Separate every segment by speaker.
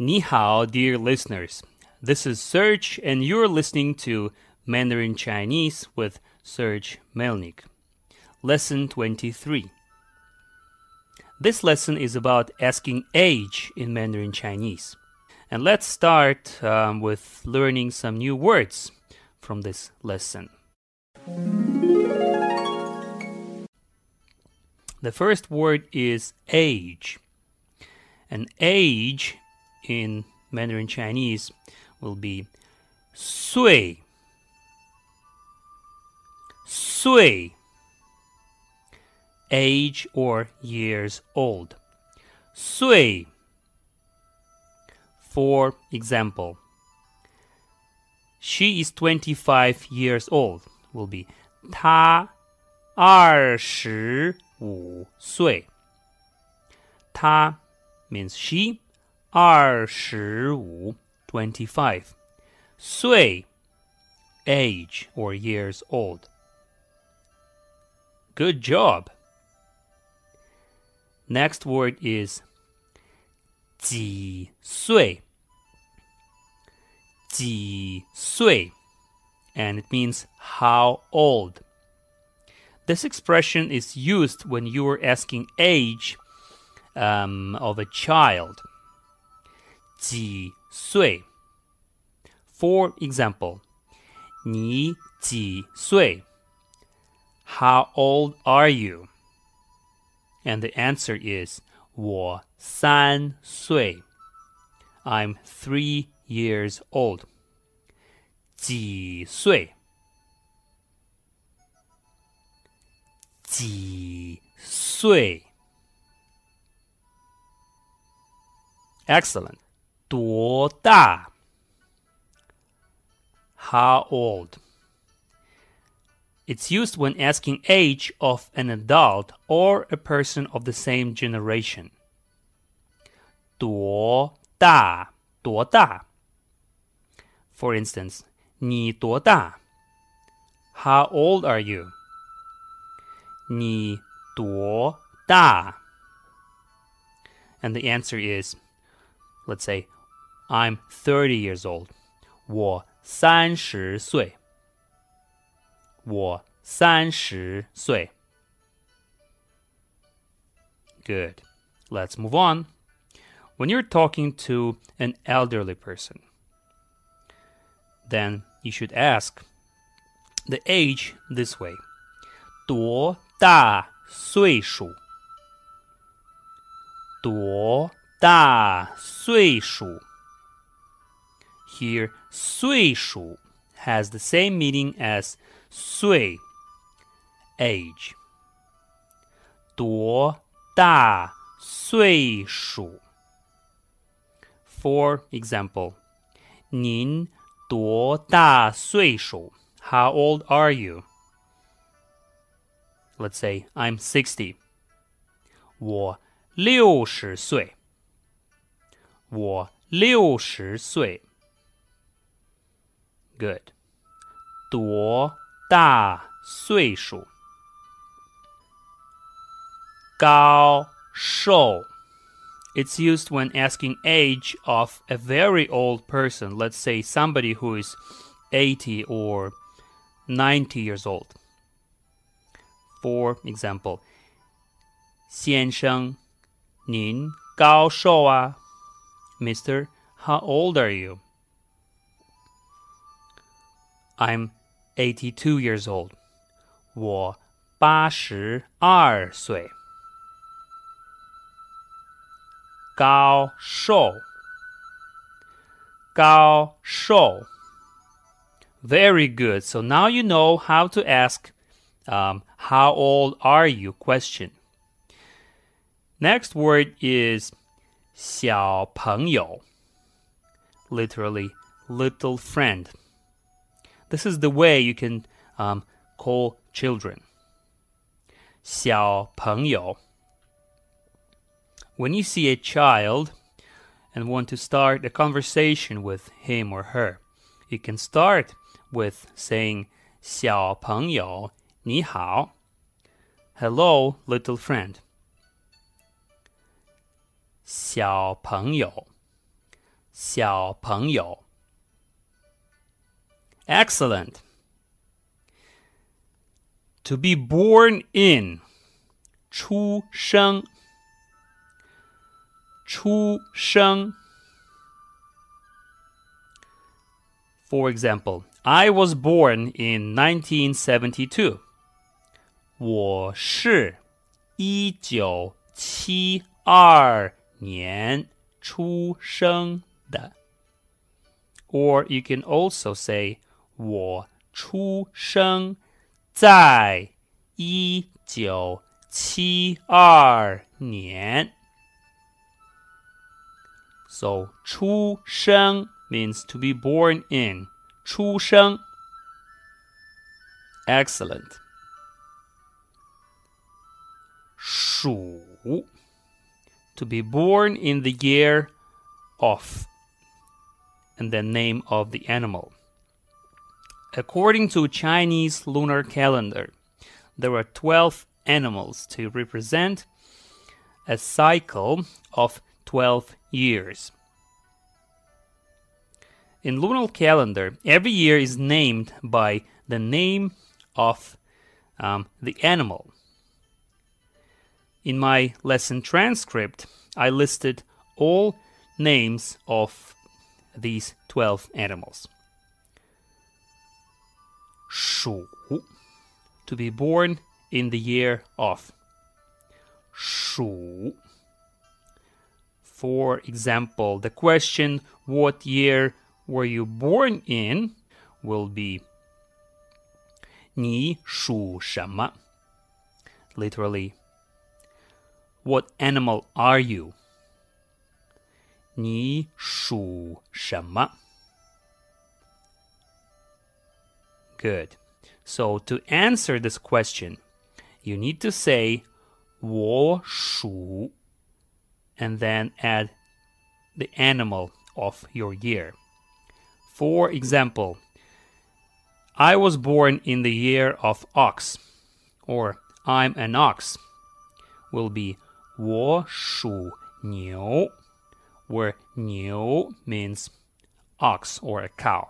Speaker 1: Ni hao, dear listeners. This is Serge, and you're listening to Mandarin Chinese with Serge Melnik. Lesson 23. This lesson is about asking age in Mandarin Chinese. And let's start um, with learning some new words from this lesson. The first word is age. And age in Mandarin Chinese will be 岁岁 age or years old 岁 for example she is 25 years old will be 她二十五岁她 means she 二十五 25 岁 age or years old good job next word is 几岁几岁 and it means how old this expression is used when you are asking age um, of a child 几岁 For example, 你几岁 How old are you? And the answer is 我三岁 I'm three years old. 几岁几岁 Excellent. 多大 How old? It's used when asking age of an adult or a person of the same generation. 多大多大 For instance, 你多大 How old are you? 你多大 And the answer is, let's say, I'm 30 years old. 我三十岁。我三十岁。Good. Let's move on. When you're talking to an elderly person, then you should ask the age this way. 多大岁数？多大岁数？here 岁数 has the same meaning as 岁 age 多大岁数 For example 您多大岁数 How old are you? Let's say I'm 60. 我六十岁。我六十岁。 Good. 多大岁数？高瘦 It's used when asking age of a very old person, let's say somebody who is 80 or 90 years old. For example, 先生，您高寿啊？Mister, how old are you? I'm eighty-two years old. 我八十二岁。高寿，高寿。Very good. So now you know how to ask, um, "How old are you?" question. Next word is 小朋友, literally little friend. This is the way you can um, call children. 小朋友. When you see a child and want to start a conversation with him or her, you can start with saying 小朋友,你好. Hello, little friend. 小朋友. 小朋友。 Excellent. To be born in 出生出生 For example, I was born in 1972. 我是一九七二年出生的。Or you can also say 我出生在一九七二年。So 出生 means to be born in. 出生 Excellent. 鼠 to be born in the year of and the name of the animal. According to Chinese lunar calendar, there are 12 animals to represent a cycle of 12 years. In lunar calendar, every year is named by the name of um, the animal. In my lesson transcript, I listed all names of these 12 animals 鼠 to be born in the year of 鼠 For example, the question what year were you born in will be 你属什么 Literally what animal are you? 你属什么? Good. So to answer this question, you need to say 我属 and then add the animal of your year. For example, I was born in the year of ox, or I'm an ox, will be 我属牛, where 牛 means ox or a cow.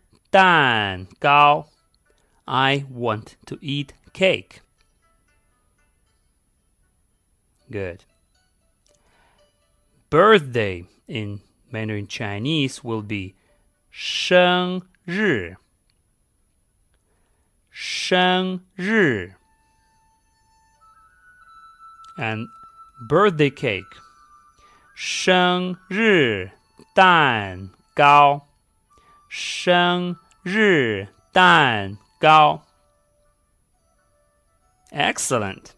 Speaker 1: 蛋糕。I want to eat cake. Good. Birthday in Mandarin Chinese will be 生日。生日。And birthday cake，生日蛋糕，生 日蛋糕。Excellent.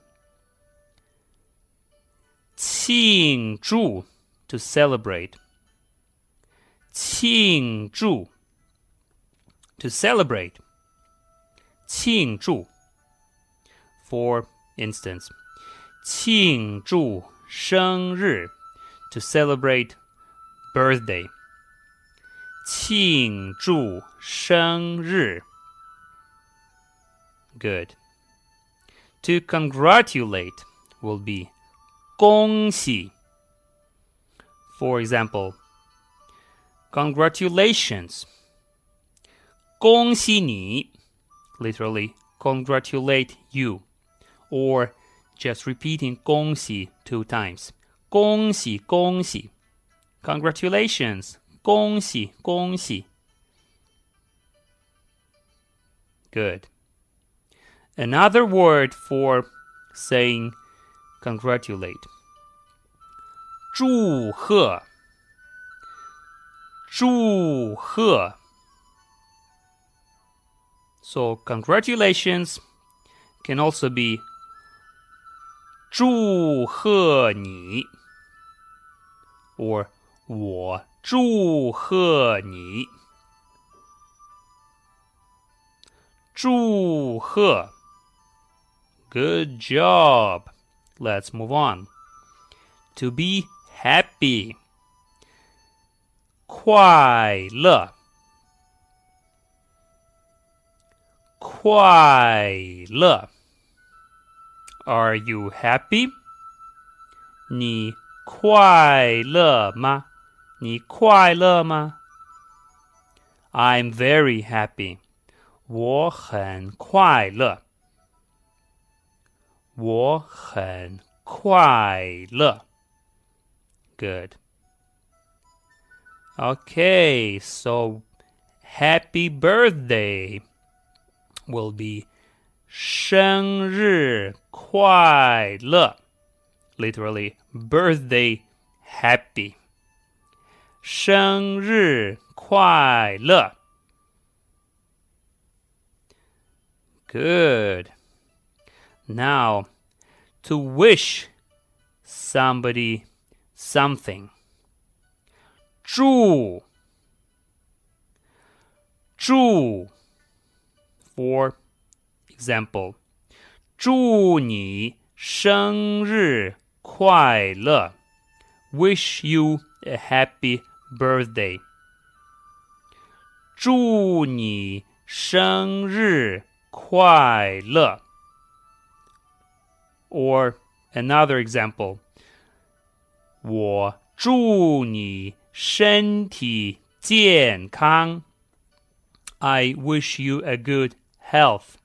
Speaker 1: 庆祝 to celebrate. 庆祝 to celebrate. 庆祝 for instance. 庆祝生日 to celebrate birthday. 庆祝生日 Good. To congratulate will be 恭喜 For example, congratulations. 恭喜你 literally congratulate you or just repeating 恭喜 two times. 恭喜恭喜 Congratulations. 恭喜恭喜 Good. Another word for saying congratulate. 祝贺祝贺 So congratulations can also be 祝贺你 or 我 祝贺你，祝贺。Good job. Let's move on. To be happy. 快乐，快乐。Are you happy? 你快乐吗？ 你快乐吗？I'm very happy. 我很快乐。我很快乐。Good. Okay, so happy birthday will be 生日快乐 literally birthday happy 生日快乐 good now to wish somebody something 祝祝 for example 祝你生日快乐 wish you a happy birthday 祝你生日快乐 or another example 我祝你身体健康 I wish you a good health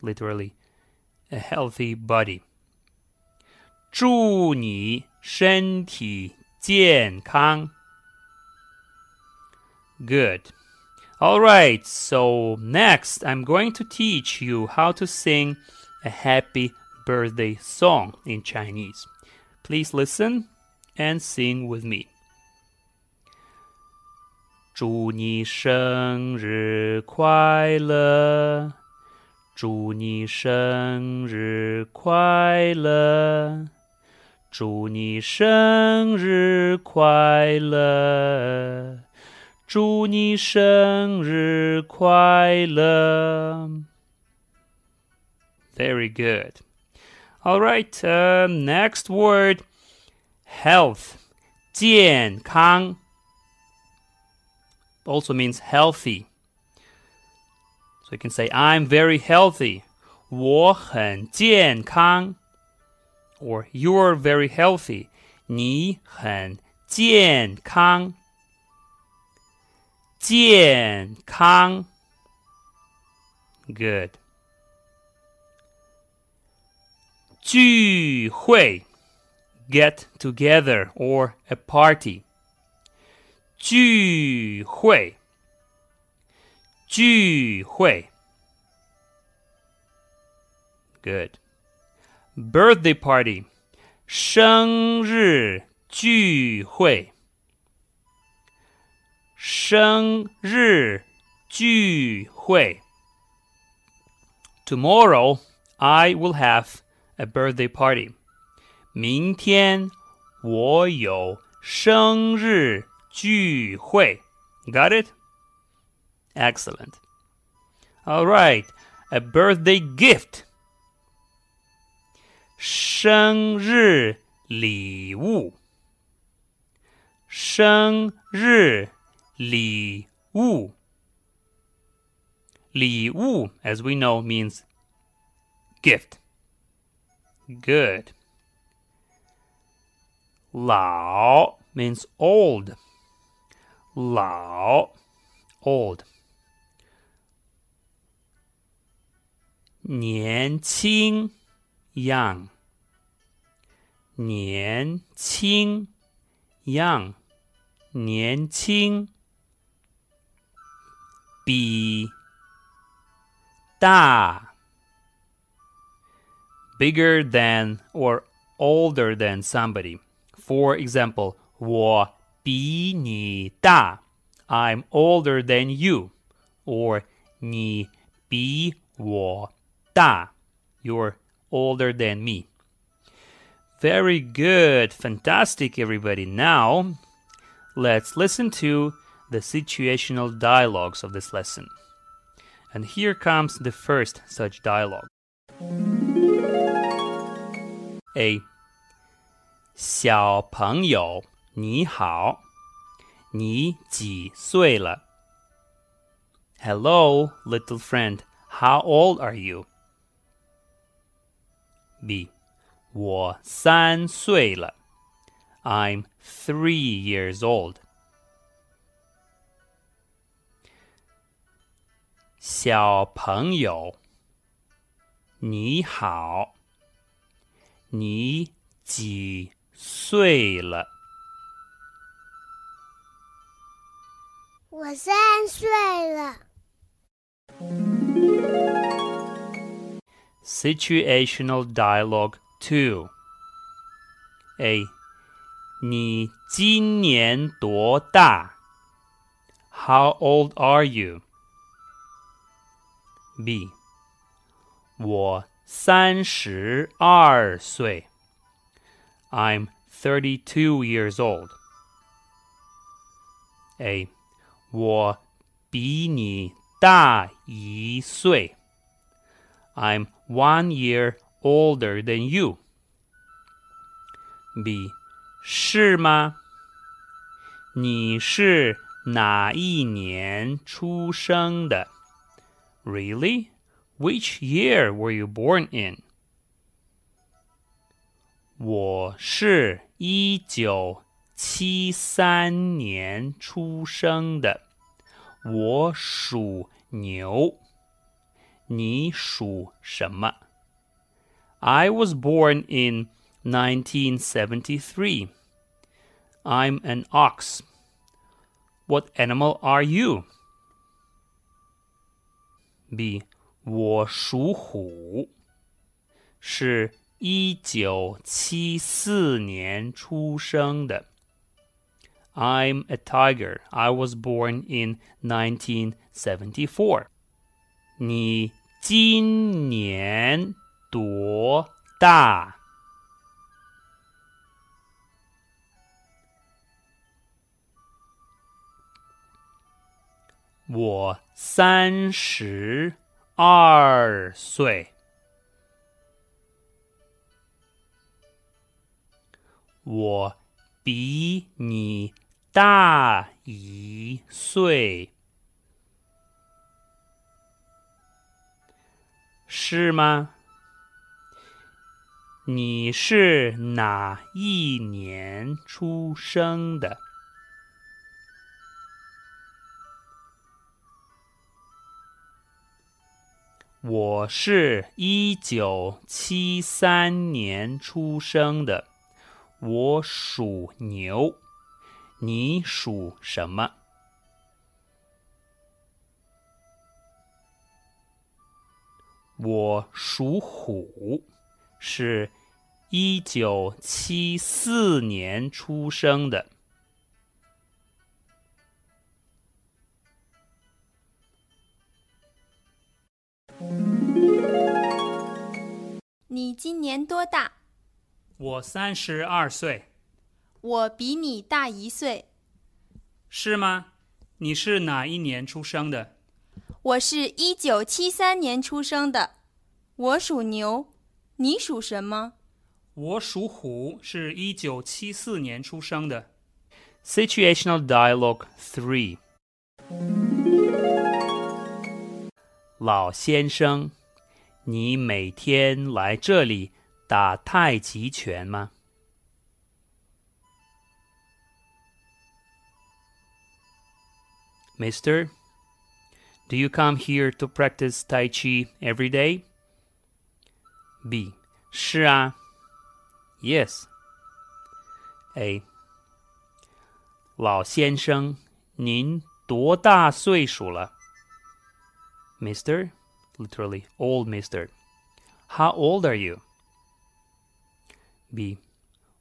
Speaker 1: literally a healthy body 祝你身体健康 Good. All right, so next I'm going to teach you how to sing a happy birthday song in Chinese. Please listen and sing with me. 祝你生日快乐，祝你生日快乐，祝你生日快乐， 祝你生日快乐。Very good. All right, uh, next word health. 健康 also means healthy. So you can say, I'm very healthy. 我很健康 or you're very healthy. 你很健康。 健康 Good. 聚会 get together or a party. 聚会，聚会。Good. Birthday party，生日聚会。 生日聚会。Tomorrow I will have a birthday party. 明天我有生日聚会. Got it? Excellent. All right. A birthday gift. 生日礼物。生日 礼物。礼物, as we know, means gift. Good. 老 means old. 老 old 年轻 young 年轻 young 年轻 比大 bigger than or older than somebody for example 我比你大，I'm older than you, or 你比我大，You're older than me. Very good, fantastic, everybody. Now, let's listen to the situational dialogues of this lesson. And here comes the first such dialogue. A 小朋友，你好，你几岁了？Hello, little friend. How old are you? B. 我三岁了。I'm three years old. 小朋友，你好，你几岁了？
Speaker 2: 我三岁了。
Speaker 1: Situational dialogue two. A. 你今年多大？How old are you? B. 我三十二岁。I'm thirty-two years old. A. 我比你大一岁。I'm one year older than you. B. 是吗？你是哪一年出生的 ？Really? Which year were you born in? 我是一九七三年出生的，我属牛。你属什么？I was born in 1973. I'm an ox. What animal are you? B. 我属虎，是一九七四年出生的。I'm a tiger. I was born in 1974. 你今年多大？ 我三十二岁。我比你大一岁，是吗？你是哪一年出生的？我是一九七三年出生的，我属牛，你属什么？我属虎，是一九七四年出生的。
Speaker 3: 你今年多大？
Speaker 1: 我三十二岁。
Speaker 3: 我比你大一岁。
Speaker 1: 是吗？你是哪一年出生的？
Speaker 3: 我是一九七三年出生的。我属牛，你属什么？
Speaker 1: 我属虎，是一九七四年出生的。Situational dialogue three。老先生。你每天来这里打太极拳吗？Mister, do you come here to practice Tai Chi every day? B. 是啊。Yes. A. 老先生，您多大岁数了 ？Mister, literally old mister. How old are you? B.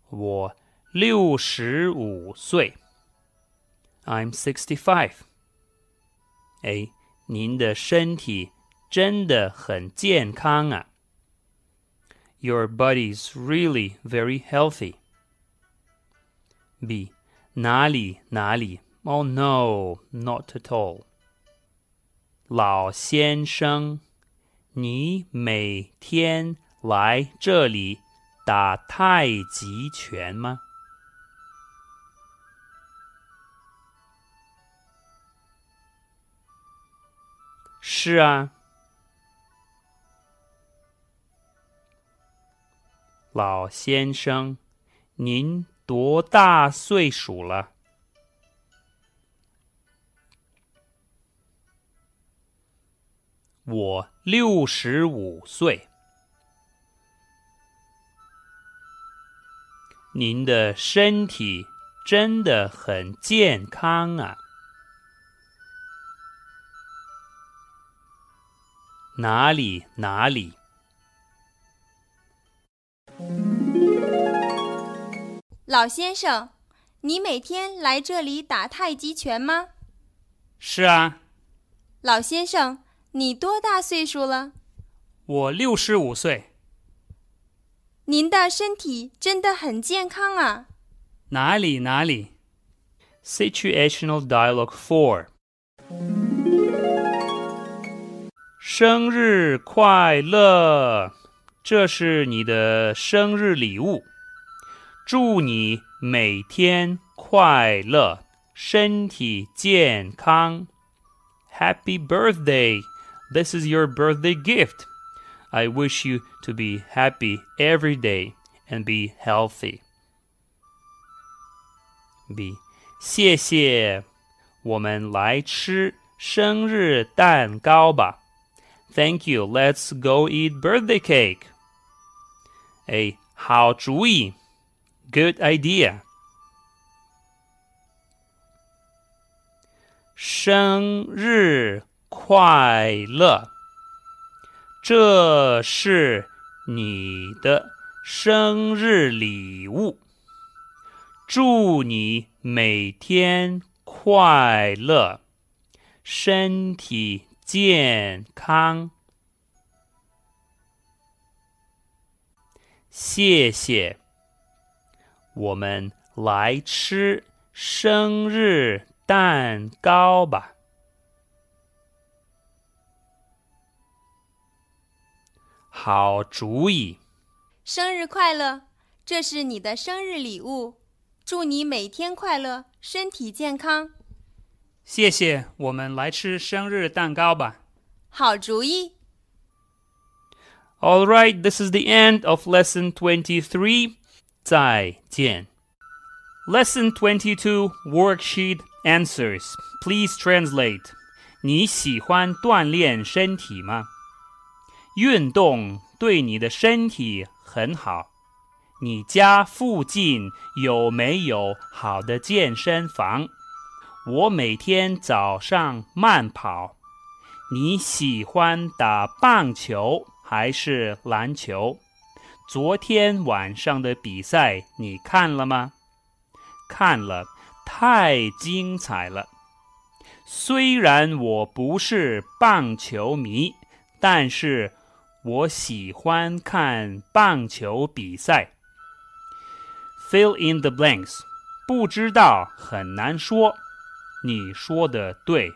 Speaker 1: 我六十五岁。I'm sixty-five. A. 您的身体真的很健康啊。Your body's really very healthy. B. 哪里哪里？Oh no, not at all。 老先生，你每天来这里打太极拳吗？是啊。老先生，您多大岁数了？我六十五岁。您的身体真的很健康啊！哪里哪里？
Speaker 3: 老先生，你每天来这里打太极拳吗？
Speaker 1: 是啊。
Speaker 3: 老先生，你多大岁数了？
Speaker 1: 我六十五岁。
Speaker 3: 您的身体真的很健康啊！
Speaker 1: 哪里哪里？Situational Dialogue Four。生日快乐！这是你的生日礼物。祝你每天快乐，身体健康。Happy birthday! This is your birthday gift. I wish you to be happy every day and be healthy. B. 谢谢，我们来吃生日蛋糕吧。Thank you. Let's go eat birthday cake. A 好主意，Good idea。生日 快乐！这是你的生日礼物。祝你每天快乐，身体健康。谢谢。我们来吃生日蛋糕吧。好主意。
Speaker 3: 生日快乐！这是你的生日礼物。祝你每天快乐，身体健康。
Speaker 1: 谢谢。我们来吃生日蛋糕吧。
Speaker 3: 好主意。
Speaker 1: All right, this is the end of lesson 23. 再见. Lesson 22 worksheet answers. Please translate. 你喜欢锻炼身体吗？ 运动对你的身体很好。你家附近有没有好的健身房？我每天早上慢跑。你喜欢打棒球？还是篮球？昨天晚上的比赛你看了吗？看了，太精彩了。虽然我不是棒球迷，但是我喜欢看棒球比赛。Fill in the blanks，不知道很难说。你说的对。